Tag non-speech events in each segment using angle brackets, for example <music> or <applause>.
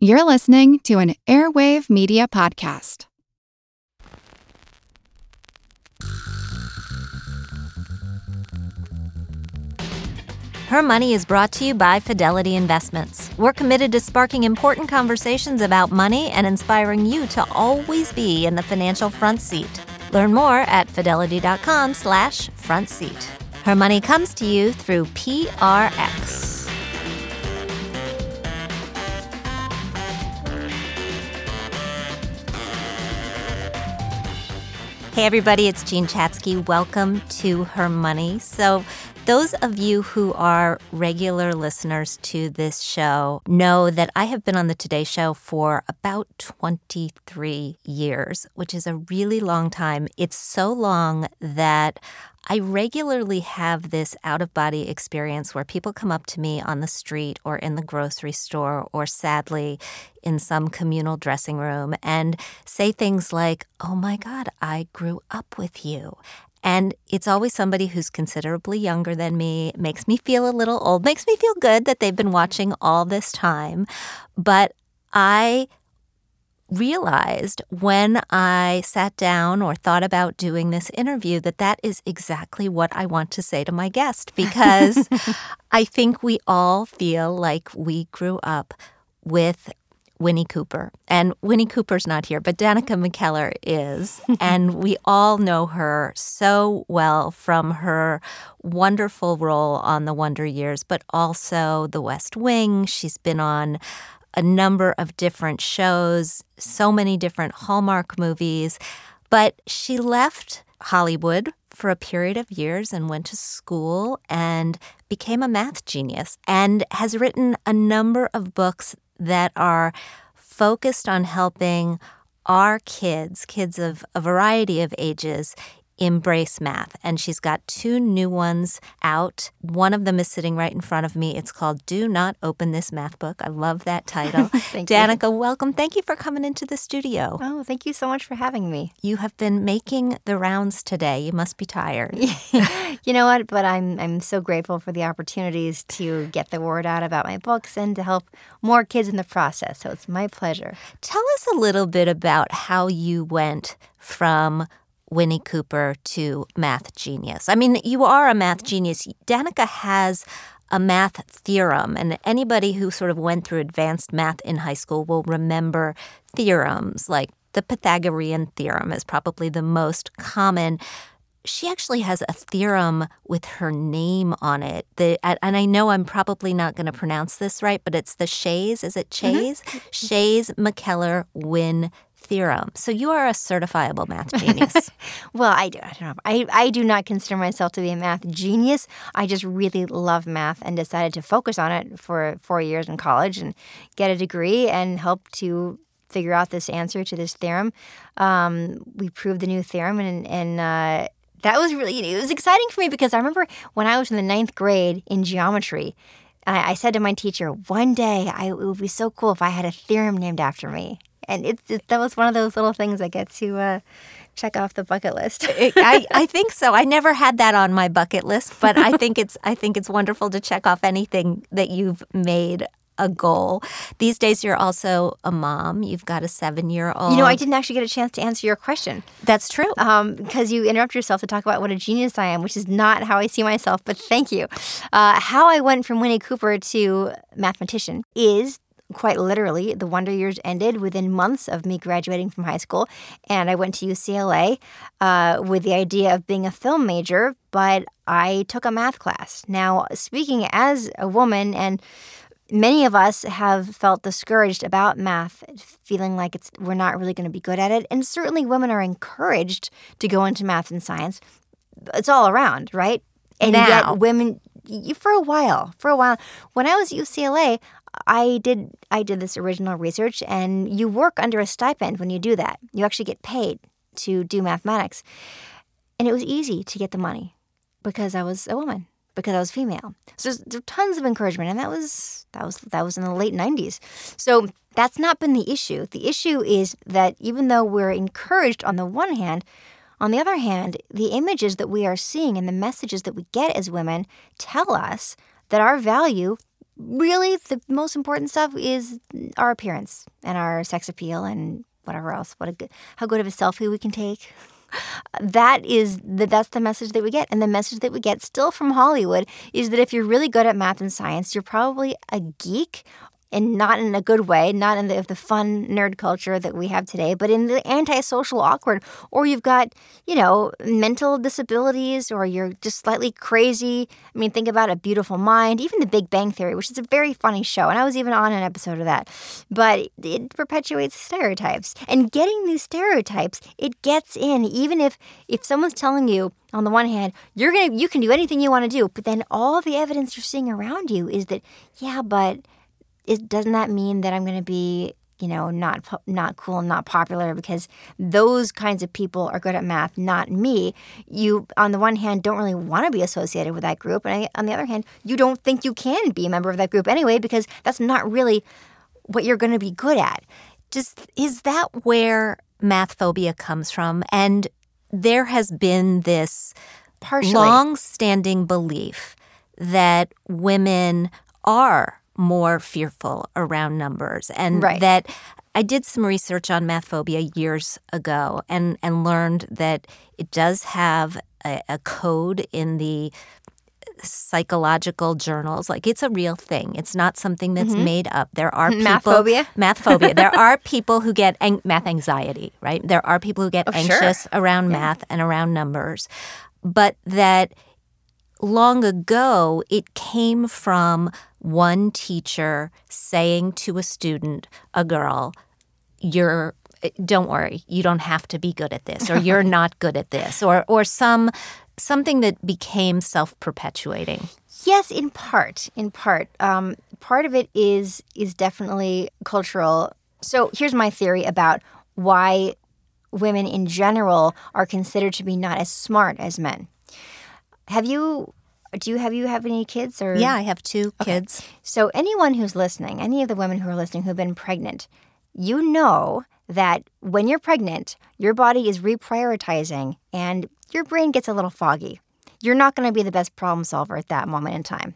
You're listening to an Airwave Media Podcast. Her Money is brought to you by Fidelity Investments. We're committed to sparking important conversations about money and inspiring you to always be in the financial front seat. Learn more at fidelity.com slash front seat. Her Money comes to you through PRX. Hey, everybody, it's Jean Chatzky. Welcome to Her Money. So, those of you who are regular listeners to this show know that I have been on the Today Show for about 23 years, which is a really long time. It's so long that I regularly have this out of body experience where people come up to me on the street or in the grocery store or sadly in some communal dressing room and say things like, Oh my God, I grew up with you. And it's always somebody who's considerably younger than me, makes me feel a little old, makes me feel good that they've been watching all this time. But I realized when I sat down or thought about doing this interview that that is exactly what I want to say to my guest <laughs> because I think we all feel like we grew up with Winnie Cooper. And Winnie Cooper's not here, but Danica McKellar is. <laughs> and we all know her so well from her wonderful role on The Wonder Years, but also The West Wing. She's been on a number of different shows, so many different Hallmark movies. But she left Hollywood for a period of years and went to school and became a math genius and has written a number of books that are focused on helping our kids, kids of a variety of ages, Embrace Math. And she's got two new ones out. One of them is sitting right in front of me. It's called Do Not Open This Math Book. I love that <laughs> title. thank Danica, you. welcome. Thank you for coming into the studio. Oh, thank you so much for having me. You have been making the rounds today. You must be tired. <laughs> you know what? But I'm I'm so grateful for the opportunities to get the word out about my books and to help more kids in the process. So it's my pleasure. Tell us a little bit about how you went from Winnie Cooper to math genius. I mean, you are a math genius. Danica has a math theorem, and anybody who sort of went through advanced math in high school will remember theorems like the Pythagorean theorem is probably the most common. She actually has a theorem with her name on it. The, and I know I'm probably not going to pronounce this right, but it's the Chayes. Is it Chayes? Mm-hmm. Chayes McKellar Winn theorem. So you are a certifiable math genius. <laughs> well, I do. I don't know. I, I do not consider myself to be a math genius. I just really love math and decided to focus on it for four years in college and get a degree and help to figure out this answer to this theorem. Um, we proved the new theorem and and. Uh, that was really it was exciting for me because I remember when I was in the ninth grade in geometry, I, I said to my teacher, one day I, it would be so cool if I had a theorem named after me and it's it, that was one of those little things I get to uh, check off the bucket list. <laughs> I, I <laughs> think so. I never had that on my bucket list, but I think it's I think it's wonderful to check off anything that you've made a goal. These days, you're also a mom. You've got a seven year old. You know, I didn't actually get a chance to answer your question. That's true. Because um, you interrupt yourself to talk about what a genius I am, which is not how I see myself, but thank you. Uh, how I went from Winnie Cooper to mathematician is quite literally, the Wonder Years ended within months of me graduating from high school. And I went to UCLA uh, with the idea of being a film major, but I took a math class. Now, speaking as a woman, and many of us have felt discouraged about math, feeling like it's we're not really going to be good at it. And certainly women are encouraged to go into math and science. It's all around, right? And now. yet women for a while, for a while. When I was at UCLA, I did I did this original research and you work under a stipend when you do that. You actually get paid to do mathematics. And it was easy to get the money because I was a woman, because I was female. So there's tons of encouragement and that was that was that was in the late 90s. So that's not been the issue. The issue is that even though we're encouraged on the one hand, on the other hand, the images that we are seeing and the messages that we get as women tell us that our value really the most important stuff is our appearance and our sex appeal and whatever else. What a good, how good of a selfie we can take. <laughs> That is the that's the message that we get, and the message that we get still from Hollywood is that if you're really good at math and science, you're probably a geek and not in a good way, not in the, the fun nerd culture that we have today, but in the antisocial awkward. Or you've got, you know, mental disabilities, or you're just slightly crazy. I mean, think about A Beautiful Mind, even The Big Bang Theory, which is a very funny show. And I was even on an episode of that. But it perpetuates stereotypes. And getting these stereotypes, it gets in, even if if someone's telling you, on the one hand, you're gonna you can do anything you want to do, but then all the evidence you're seeing around you is that, yeah, but is doesn't that mean that I'm going to be you know not not cool and not popular because those kinds of people are good at math not me. You on the one hand don't really want to be associated with that group and on the other hand you don't think you can be a member of that group anyway because that's not really what you're going to be good at. Just is that where math phobia comes from? And there has been this Partially. long-standing belief that women are more fearful around numbers and right. that I did some research on math phobia years ago and, and learned that it does have a, a code in the psychological journals. Like it's a real thing. It's not something that's mm-hmm. made up. There are <laughs> people, math phobia. <laughs> Math phobia. there are people who get ang- math anxiety, right? There are people who get oh, anxious sure. around yeah. math and around numbers, but that long ago it came from one teacher saying to a student, a girl, you're don't worry, you don't have to be good at this or you're <laughs> not good at this or or some something that became self-perpetuating. Yes, in part. In part, um, part of it is is definitely cultural. So here's my theory about why women in general are considered to be not as smart as men. Have you do you have you have any kids or yeah i have two okay. kids so anyone who's listening any of the women who are listening who've been pregnant you know that when you're pregnant your body is reprioritizing and your brain gets a little foggy you're not going to be the best problem solver at that moment in time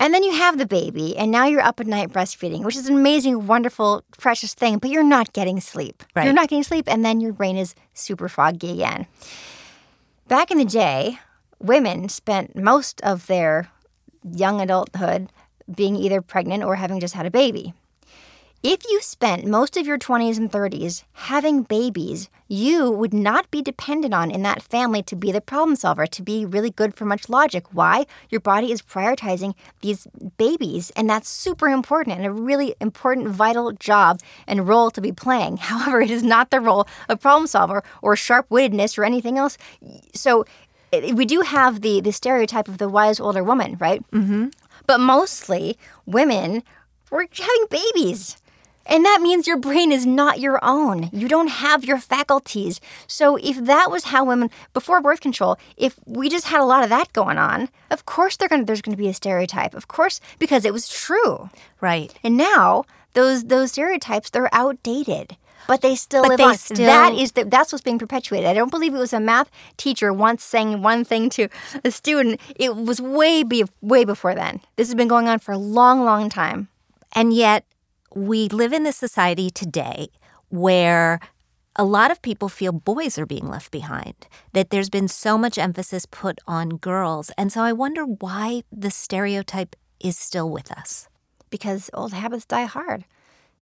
and then you have the baby, and now you're up at night breastfeeding, which is an amazing, wonderful, precious thing, but you're not getting sleep. Right. You're not getting sleep, and then your brain is super foggy again. Back in the day, women spent most of their young adulthood being either pregnant or having just had a baby. If you spent most of your 20s and 30s having babies, you would not be dependent on in that family to be the problem solver, to be really good for much logic. Why? Your body is prioritizing these babies, and that's super important and a really important, vital job and role to be playing. <laughs> However, it is not the role of problem solver or sharp wittedness or anything else. So we do have the the stereotype of the wise older woman, right? Mm-hmm. But mostly women were having babies. And that means your brain is not your own. You don't have your faculties. So if that was how women before birth control, if we just had a lot of that going on, of course gonna, there's going to be a stereotype. Of course because it was true. Right. And now those those stereotypes they're outdated but they still but live they on. Still... That is the, that's what's being perpetuated. I don't believe it was a math teacher once saying one thing to a student. It was way be, way before then. This has been going on for a long, long time. And yet, we live in this society today where a lot of people feel boys are being left behind, that there's been so much emphasis put on girls. And so I wonder why the stereotype is still with us. Because old habits die hard.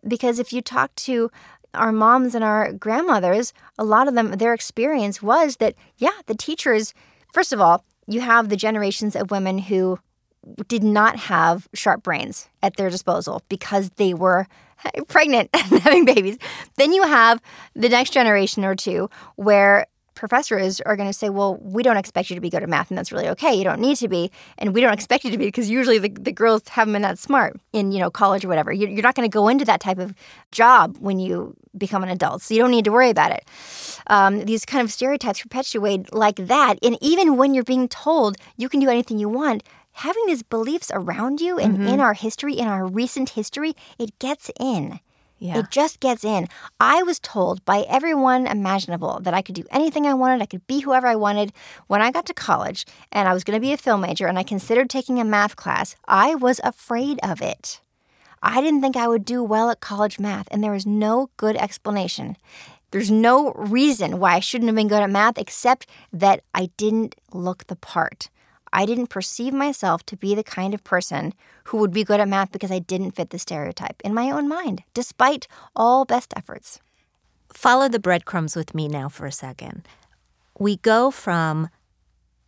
Because if you talk to our moms and our grandmothers, a lot of them, their experience was that, yeah, the teachers, first of all, you have the generations of women who did not have sharp brains at their disposal because they were pregnant and <laughs> having babies. Then you have the next generation or two where professors are going to say, well, we don't expect you to be good at math, and that's really okay. You don't need to be, and we don't expect you to be because usually the, the girls haven't been that smart in you know college or whatever. You're not going to go into that type of job when you become an adult, so you don't need to worry about it. Um, these kind of stereotypes perpetuate like that, and even when you're being told you can do anything you want. Having these beliefs around you and mm-hmm. in our history, in our recent history, it gets in. Yeah. It just gets in. I was told by everyone imaginable that I could do anything I wanted, I could be whoever I wanted. When I got to college and I was going to be a film major and I considered taking a math class, I was afraid of it. I didn't think I would do well at college math, and there was no good explanation. There's no reason why I shouldn't have been good at math except that I didn't look the part. I didn't perceive myself to be the kind of person who would be good at math because I didn't fit the stereotype in my own mind, despite all best efforts. Follow the breadcrumbs with me now for a second. We go from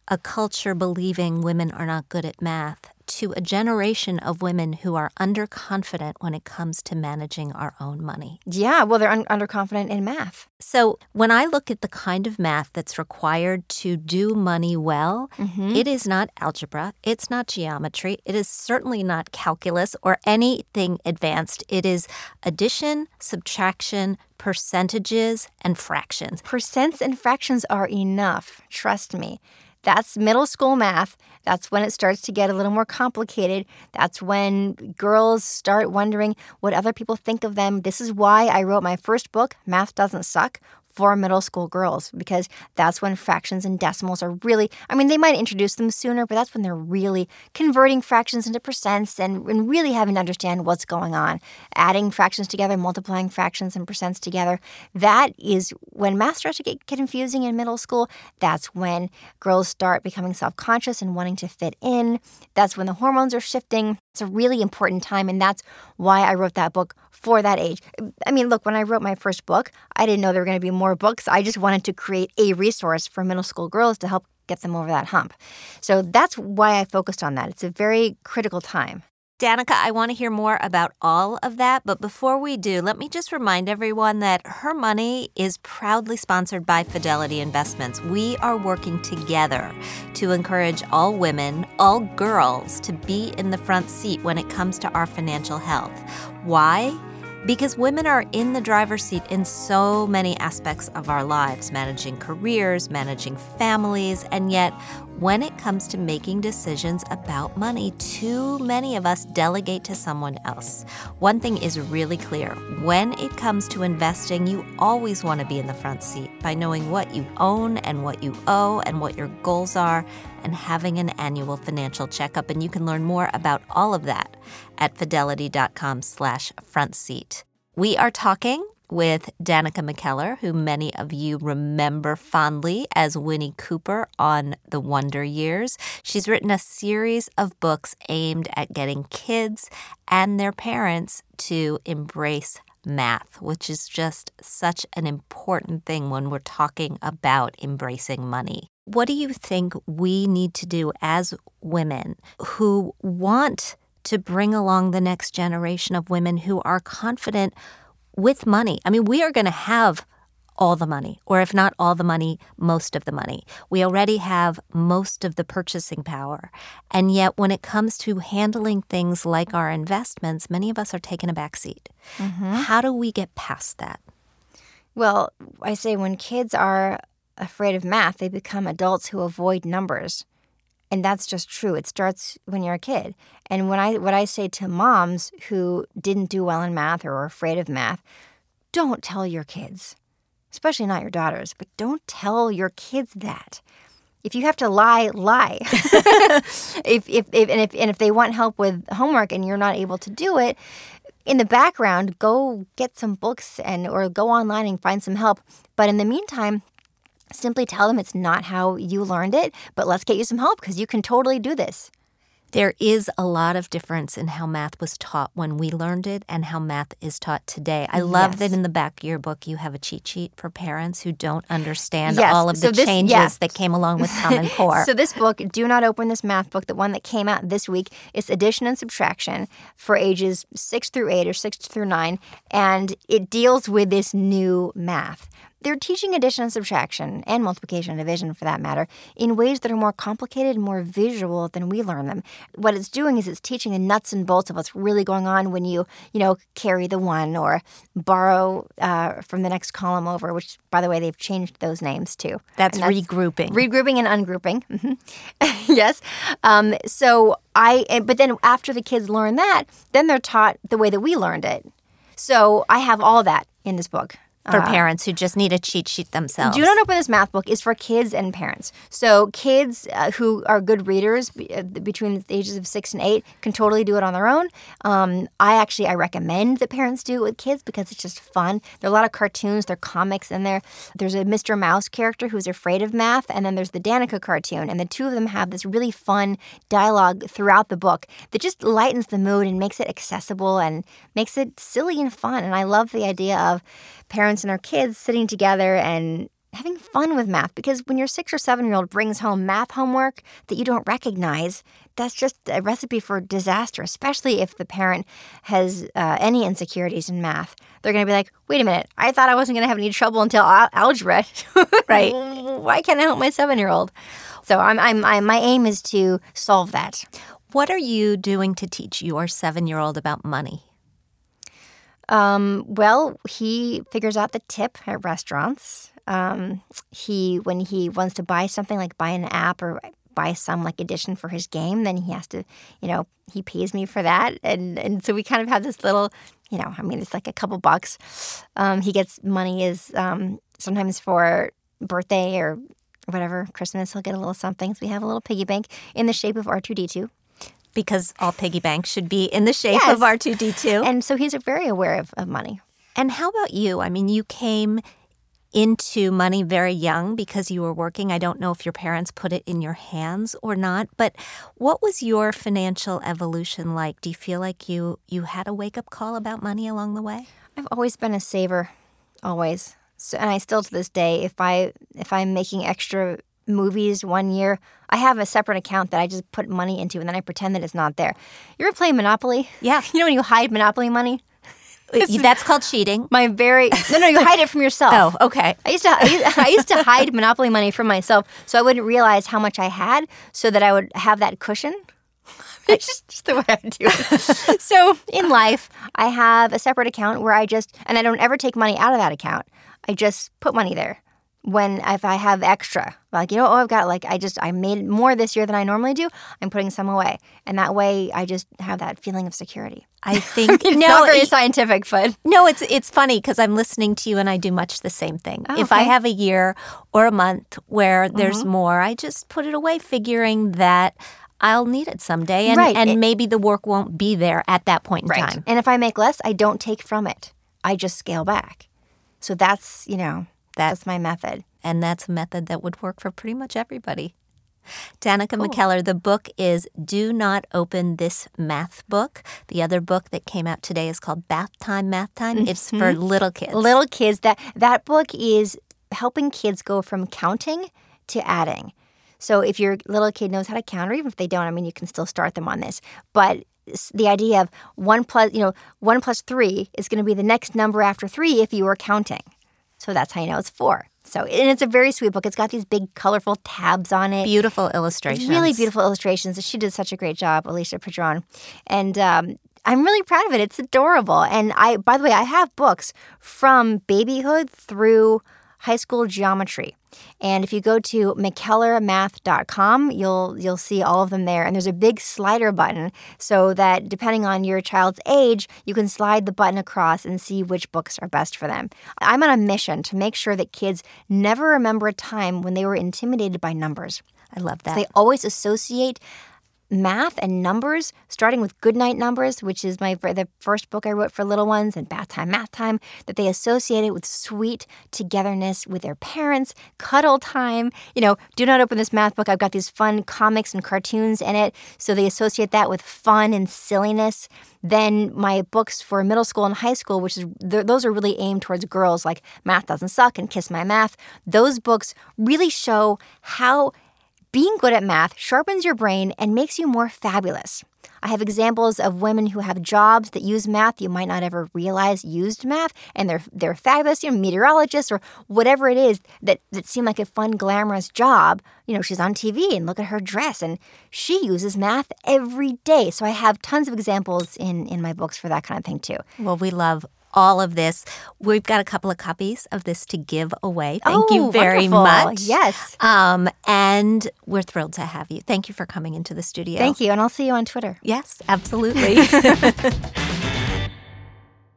a culture believing women are not good at math to a generation of women who are underconfident when it comes to managing our own money. Yeah, well, they're un- underconfident in math. So, when I look at the kind of math that's required to do money well, mm-hmm. it is not algebra, it's not geometry, it is certainly not calculus or anything advanced. It is addition, subtraction, percentages, and fractions. Percents and fractions are enough, trust me. That's middle school math. That's when it starts to get a little more complicated. That's when girls start wondering what other people think of them. This is why I wrote my first book, Math Doesn't Suck, for middle school girls, because that's when fractions and decimals are really, I mean, they might introduce them sooner, but that's when they're really converting fractions into percents and, and really having to understand what's going on. Adding fractions together, multiplying fractions and percents together. That is when math starts to get confusing in middle school. That's when girls start becoming self conscious and wanting to fit in. That's when the hormones are shifting. It's a really important time, and that's why I wrote that book for that age. I mean, look, when I wrote my first book, I didn't know there were going to be more books. I just wanted to create a resource for middle school girls to help get them over that hump. So that's why I focused on that. It's a very critical time. Danica, I want to hear more about all of that, but before we do, let me just remind everyone that Her Money is proudly sponsored by Fidelity Investments. We are working together to encourage all women, all girls, to be in the front seat when it comes to our financial health. Why? Because women are in the driver's seat in so many aspects of our lives, managing careers, managing families, and yet when it comes to making decisions about money, too many of us delegate to someone else. One thing is really clear when it comes to investing, you always want to be in the front seat by knowing what you own and what you owe and what your goals are and having an annual financial checkup. And you can learn more about all of that at fidelity.com slash front seat. We are talking with Danica McKellar, who many of you remember fondly as Winnie Cooper on The Wonder Years. She's written a series of books aimed at getting kids and their parents to embrace math, which is just such an important thing when we're talking about embracing money. What do you think we need to do as women who want to bring along the next generation of women who are confident with money. I mean, we are going to have all the money, or if not all the money, most of the money. We already have most of the purchasing power. And yet, when it comes to handling things like our investments, many of us are taking a backseat. Mm-hmm. How do we get past that? Well, I say when kids are afraid of math, they become adults who avoid numbers. And that's just true. It starts when you're a kid. And when I what I say to moms who didn't do well in math or are afraid of math, don't tell your kids, especially not your daughters, but don't tell your kids that. If you have to lie, lie. <laughs> if, if, if, and if and if they want help with homework and you're not able to do it, in the background, go get some books and or go online and find some help. But in the meantime, simply tell them it's not how you learned it, but let's get you some help because you can totally do this. There is a lot of difference in how math was taught when we learned it and how math is taught today. I love that in the back of your book you have a cheat sheet for parents who don't understand Yes. all of So the this- changes yeah. that came along with Common <laughs> Core. So this book, Do Not Open This Math Book, the one that came out this week, is addition and subtraction for ages six through eight or six through nine, and it deals with this new math. They're teaching addition and subtraction and multiplication and division for that matter in ways that are more complicated and more visual than we learn them. What it's doing is it's teaching the nuts and bolts of what's really going on when you, you know, carry the one or borrow uh, from the next column over, which by the way, they've changed those names too. That's And regrouping. regrouping and ungrouping Mhm. <laughs> yes um, so i but then after the kids learn that then they're taught the way that we learned it So I have all that in this book. For parents who just need a cheat sheet themselves. Do Not Open This Math Book is for kids and parents. So kids uh, who are good readers be, uh, between the ages of six and eight can totally do it on their own. Um, I actually I recommend that parents do it with kids because it's just fun. There are a lot of cartoons, there are comics in there. There's a Mr. Mouse character who's afraid of math, and then there's the Danica cartoon, and the two of them have this really fun dialogue throughout the book that just lightens the mood and makes it accessible and makes it silly and fun. And I love the idea of parents and our kids sitting together and having fun with math because when your six or seven year old brings home math homework that you don't recognize, that's just a recipe for disaster, especially if the parent has uh, any insecurities in math. They're going to be like, wait a minute, I thought I wasn't going to have any trouble until al- algebra. <laughs> Right. <laughs> Why can't I help my seven year old? So I'm, I'm, I'm, my aim is to solve that. What are you doing to teach your seven year old about money? Um, well, he figures out the tip at restaurants. Um, he when he wants to buy something like buy an app or buy some like addition for his game, then he has to, you know, he pays me for that, and and so we kind of have this little, you know, I mean, it's like a couple bucks. Um, he gets money is um, sometimes for birthday or whatever Christmas. He'll get a little something. So we have a little piggy bank in the shape of R two D two. Because all piggy banks should be in the shape Yes. of R2D2. And so he's very aware of, of money. And how about you? I mean, you came into money very young because you were working. I don't know if your parents put it in your hands or not, but what was your financial evolution like? Do you feel like you you had a wake-up call about money along the way? I've always been a saver, always. So, and I still to this day, if I if I'm making extra movies one year, I have a separate account that I just put money into, and then I pretend that it's not there. You ever play Monopoly? Yeah. <laughs> You know when you hide Monopoly money? <laughs> That's called cheating. My very <laughs> no, no, you hide it from yourself. Oh, okay. I used to I used, I used to hide Monopoly money from myself so I wouldn't realize how much I had, so that I would have that cushion. It's just, just the way I do it. so in life, I have a separate account where I just and I don't ever take money out of that account. I just put money there when if I have extra, like you know, oh, I've got like I just I made more this year than I normally do. I'm putting some away, and that way I just have that feeling of security. I <laughs> think It's no, not very it- scientific, but No, it's it's funny because I'm listening to you and I do much the same thing. Oh, if I have a year or a month where there's mm-hmm. more, I just put it away, figuring that I'll need it someday, and Right. and It- maybe the work won't be there at that point in time. And if I make less, I don't take from it. I just scale back. So that's you know that's my method. And that's a method that would work for pretty much everybody. Danica McKellar, the book is Do Not Open This Math Book. The other book that came out today is called Bath Time, Math Time. It's for mm-hmm. little kids. Little kids that that book is helping kids go from counting to adding. So if your little kid knows how to count, or even if they don't, I mean, you can still start them on this. But the idea of one plus, you know, one plus three is going to be the next number after three if you were counting. So that's how you know it's four. So and it's a very sweet book. It's got these big colorful tabs on it. Beautiful illustrations. Really beautiful illustrations. She did such a great job, Alicia Padron. And um, I'm really proud of it. It's adorable. And I, by the way, I have books from babyhood through high school geometry. And if you go to mckellarmath.com, you'll you'll see all of them there. And there's a big slider button so that depending on your child's age, you can slide the button across and see which books are best for them. I'm on a mission to make sure that kids never remember a time when they were intimidated by numbers. I love that. They always associate math and numbers, starting with Goodnight Numbers, which is my the first book I wrote for little ones, and Bath Time, Math Time, that they associate it with sweet togetherness with their parents, cuddle time. You know, do not open this math book. I've got these fun comics and cartoons in it, so they associate that with fun and silliness. Then my books for middle school and high school, which is th- those are really aimed towards girls, like Math Doesn't Suck and Kiss My Math. Those books really show how being good at math sharpens your brain and makes you more fabulous. I have examples of women who have jobs that use math you might not ever realize used math, and they're they're fabulous, you know, meteorologists or whatever it is that that seem like a fun, glamorous job. You know, she's on TV and look at her dress, and she uses math every day. So I have tons of examples in in my books for that kind of thing too. Well, we love all of this. We've got a couple of copies of this to give away. Thank Oh, you very wonderful. much. Yes. Um, and we're thrilled to have you. Thank you for coming into the studio. Thank you, and I'll see you on Twitter. Yes, absolutely. <laughs> <laughs>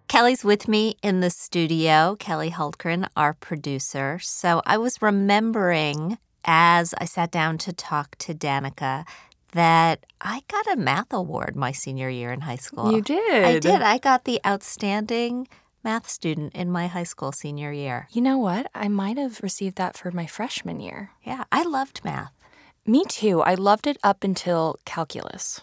Kelly's with me in the studio, Kelly Hultgren, our producer. So I was remembering as I sat down to talk to Danica that I got a math award my senior year in high school. You did. I did. I got the outstanding math student in my high school senior year. You know what? I might have received that for my freshman year. Yeah, I loved math. Me too. I loved it up until calculus.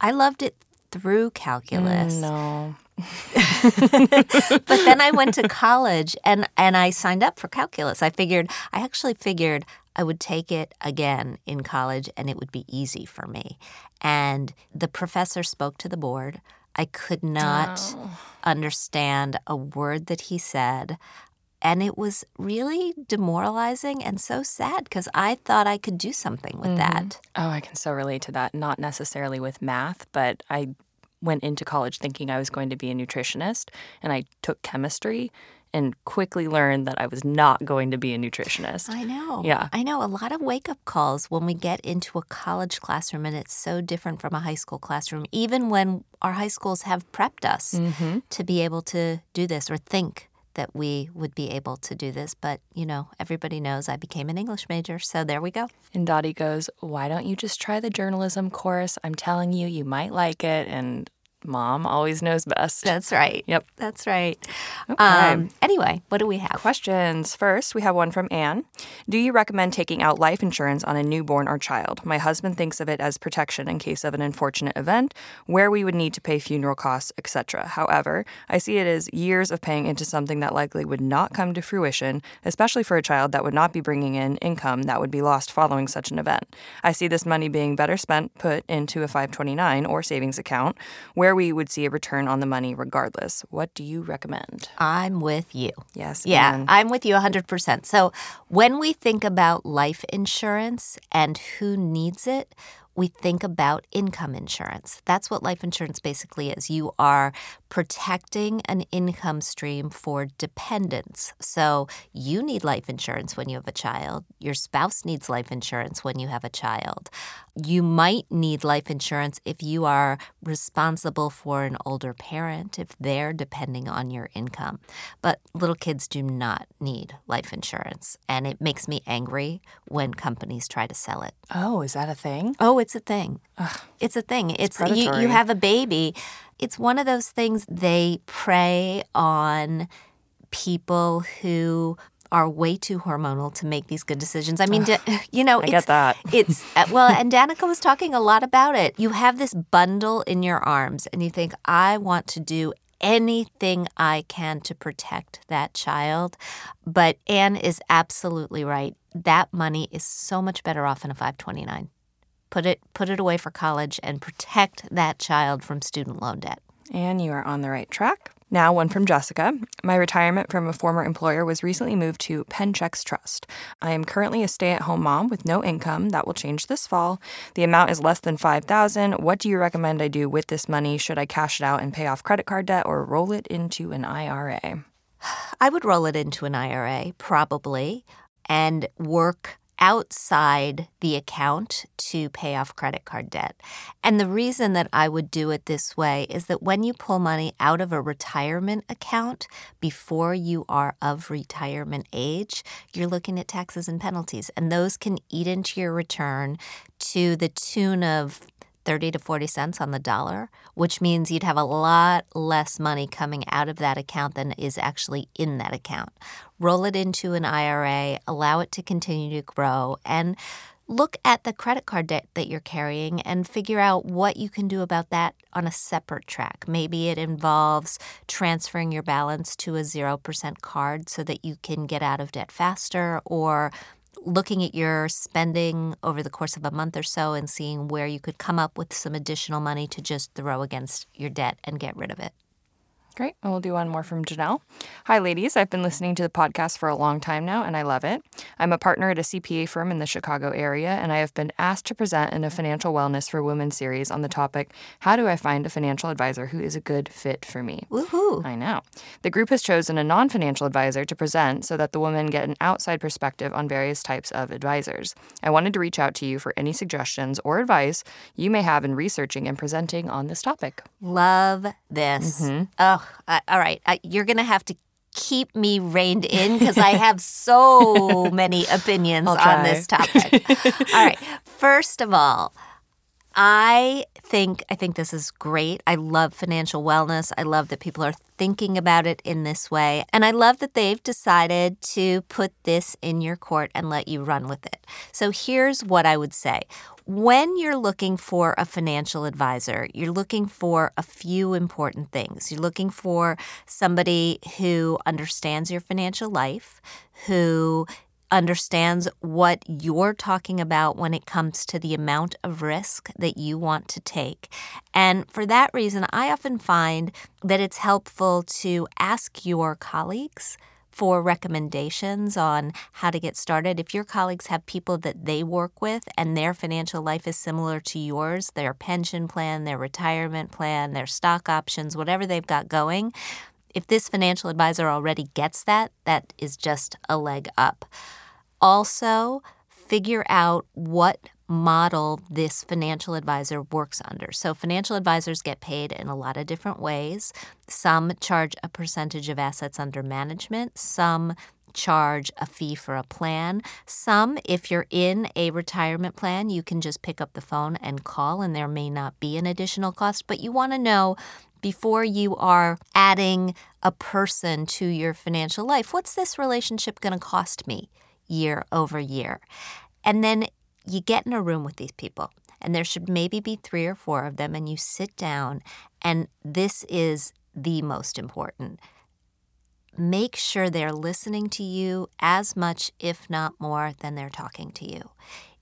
I loved it through calculus. Mm, no. <laughs> but then I went to college and and I signed up for calculus. I figured I actually figured I would take it again in college and it would be easy for me. And the professor spoke to the board. I could not Oh. understand a word that he said. And it was really demoralizing and so sad because I thought I could do something with mm-hmm. that. Oh, I can so relate to that. Not necessarily with math, but I went into college thinking I was going to be a nutritionist and I took chemistry and quickly learned that I was not going to be a nutritionist. I know. Yeah. I know a lot of wake up calls when we get into a college classroom and it's so different from a high school classroom, even when our high schools have prepped us Mm-hmm. to be able to do this or think that we would be able to do this. But, you know, everybody knows I became an English major. So there we go. And Dottie goes, Why don't you just try the journalism course? I'm telling you, you might like it. And mom always knows best. That's right. Yep. That's right. Okay. Um, anyway, what do we have? Questions. First, we have one from Anne. Do you recommend taking out life insurance on a newborn or child? My husband thinks of it as protection in case of an unfortunate event where we would need to pay funeral costs, etc. However, I see it as years of paying into something that likely would not come to fruition, especially for a child that would not be bringing in income that would be lost following such an event. I see this money being better spent put into a 529 or savings account where we would see a return on the money regardless. What do you recommend? I'm with you. Yes. Yeah, Anne. I'm with you 100%. So when we think about life insurance and who needs it, we think about income insurance. That's what life insurance basically is. You are protecting an income stream for dependents. So you need life insurance when you have a child. Your spouse needs life insurance when you have a child. You might need life insurance if you are responsible for an older parent, if they're depending on your income. But little kids do not need life insurance. And it makes me angry when companies try to sell it. Oh, is that a thing? Oh, it's a thing. It's a thing. It's, you, predatory. you have a baby. It's one of those things they prey on people who are way too hormonal to make these good decisions. I mean, d- <laughs> you know, I it's, get that. <laughs> it's uh, well, and Danica was talking a lot about it. You have this bundle in your arms, and you think, I want to do anything I can to protect that child. But Anne is absolutely right. That money is so much better off in a 529. Put it put it away for college and protect that child from student loan debt. And you are on the right track. Now, one from Jessica. My retirement from a former employer was recently moved to PenChecks Trust. I am currently a stay-at-home mom with no income. That will change this fall. The amount is less than 5000 What do you recommend I do with this money? Should I cash it out and pay off credit card debt or roll it into an IRA? <sighs> I would roll it into an IRA, probably, and work outside the account to pay off credit card debt. And the reason that I would do it this way is that when you pull money out of a retirement account before you are of retirement age, you're looking at taxes and penalties. And those can eat into your return to the tune of 30 to 40 cents on the dollar, which means you'd have a lot less money coming out of that account than is actually in that account. Roll it into an IRA, allow it to continue to grow, and look at the credit card debt that you're carrying and figure out what you can do about that on a separate track. Maybe it involves transferring your balance to a 0% card so that you can get out of debt faster or looking at your spending over the course of a month or so and seeing where you could come up with some additional money to just throw against your debt and get rid of it. Great. And we'll do one more from Janelle. Hi, ladies. I've been listening to the podcast for a long time now, and I love it. I'm a partner at a CPA firm in the Chicago area, and I have been asked to present in a financial wellness for women series on the topic How do I find a financial advisor who is a good fit for me? Woohoo! I know. The group has chosen a non financial advisor to present so that the women get an outside perspective on various types of advisors. I wanted to reach out to you for any suggestions or advice you may have in researching and presenting on this topic. Love this. Oh, oh, uh, all right. Uh, you're going to have to keep me reined in because I have so <laughs> many opinions on this topic. all right. <laughs> First of all, I think I think this is great. I love financial wellness. I love that people are thinking about it in this way. And I love that they've decided to put this in your court and let you run with it. So here's what I would say. When you're looking for a financial advisor, you're looking for a few important things. You're looking for somebody who understands your financial life, who understands what you're talking about when it comes to the amount of risk that you want to take. And for that reason, I often find that it's helpful to ask your colleagues for recommendations on how to get started. If your colleagues have people that they work with and their financial life is similar to yours, their pension plan, their retirement plan, their stock options, whatever they've got going, if this financial advisor already gets that, that is just a leg up. Also, figure out what model this financial advisor works under. So, financial advisors get paid in a lot of different ways. Some charge a percentage of assets under management, some charge a fee for a plan. Some, if you're in a retirement plan, you can just pick up the phone and call, and there may not be an additional cost, but you want to know before you are adding a person to your financial life what's this relationship going to cost me? Year over year. And then you get in a room with these people, and there should maybe be three or four of them, and you sit down, and this is the most important. Make sure they're listening to you as much, if not more, than they're talking to you.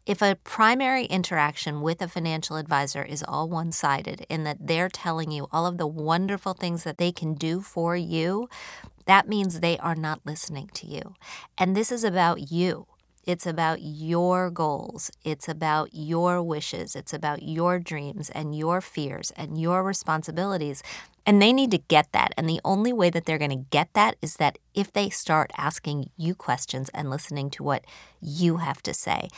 If a primary interaction with a financial advisor is all one sided in that they're telling you all of the wonderful things that they can do for you, that means they are not listening to you. And this is about you. It's about your goals. It's about your wishes. It's about your dreams and your fears and your responsibilities. And they need to get that. And the only way that they're going to get that is that if they start asking you questions and listening to what you have to say.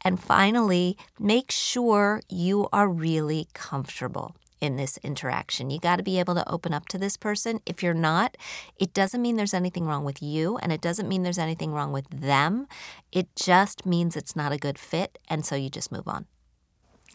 And finally, make sure you are really comfortable in this interaction. You got to be able to open up to this person. If you're not, it doesn't mean there's anything wrong with you and it doesn't mean there's anything wrong with them. It just means it's not a good fit. And so you just move on.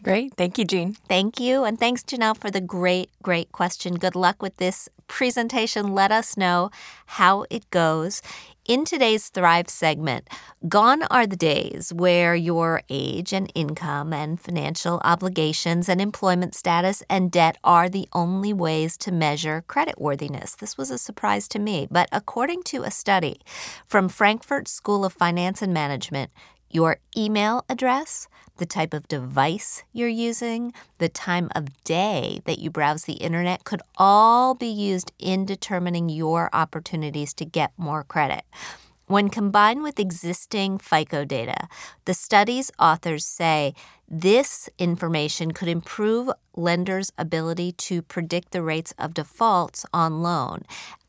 Great. Thank you, Jean. Thank you. And thanks, Janelle, for the great, great question. Good luck with this presentation. Let us know how it goes. In today's Thrive segment, gone are the days where your age and income and financial obligations and employment status and debt are the only ways to measure creditworthiness. This was a surprise to me, but according to a study from Frankfurt School of Finance and Management, your email address, the type of device you're using, the time of day that you browse the internet could all be used in determining your opportunities to get more credit. When combined with existing FICO data, the study's authors say this information could improve lenders' ability to predict the rates of defaults on loan.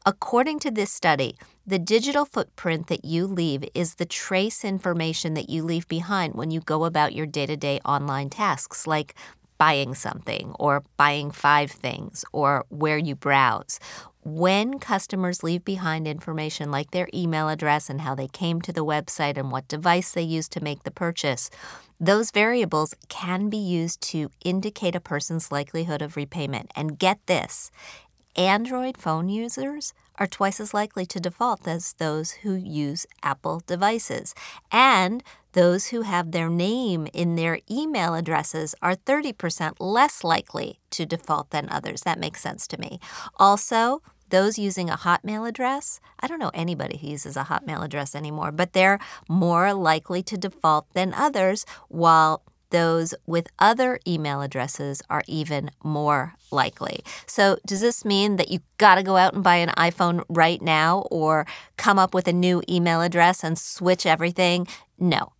According to this study, the digital footprint that you leave is the trace information that you leave behind when you go about your day to day online tasks, like buying something or buying five things or where you browse. When customers leave behind information like their email address and how they came to the website and what device they used to make the purchase, those variables can be used to indicate a person's likelihood of repayment. And get this Android phone users are twice as likely to default as those who use Apple devices. And those who have their name in their email addresses are 30% less likely to default than others. That makes sense to me. Also, those using a Hotmail address, I don't know anybody who uses a Hotmail address anymore, but they're more likely to default than others, while those with other email addresses are even more likely. So, does this mean that you got to go out and buy an iPhone right now or come up with a new email address and switch everything? No.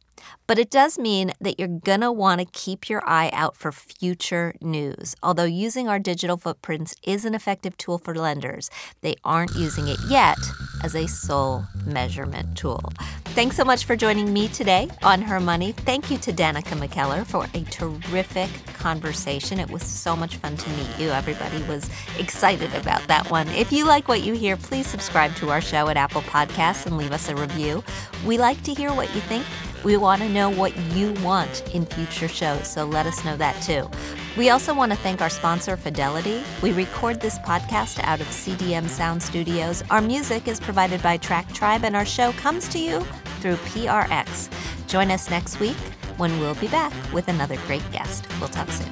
But it does mean that you're going to want to keep your eye out for future news. Although using our digital footprints is an effective tool for lenders, they aren't using it yet as a sole measurement tool. Thanks so much for joining me today on Her Money. Thank you to Danica McKellar for a terrific conversation. It was so much fun to meet you. Everybody was excited about that one. If you like what you hear, please subscribe to our show at Apple Podcasts and leave us a review. We like to hear what you think. We want to know what you want in future shows, so let us know that too. We also want to thank our sponsor, Fidelity. We record this podcast out of CDM Sound Studios. Our music is provided by Track Tribe, and our show comes to you through PRX. Join us next week when we'll be back with another great guest. We'll talk soon.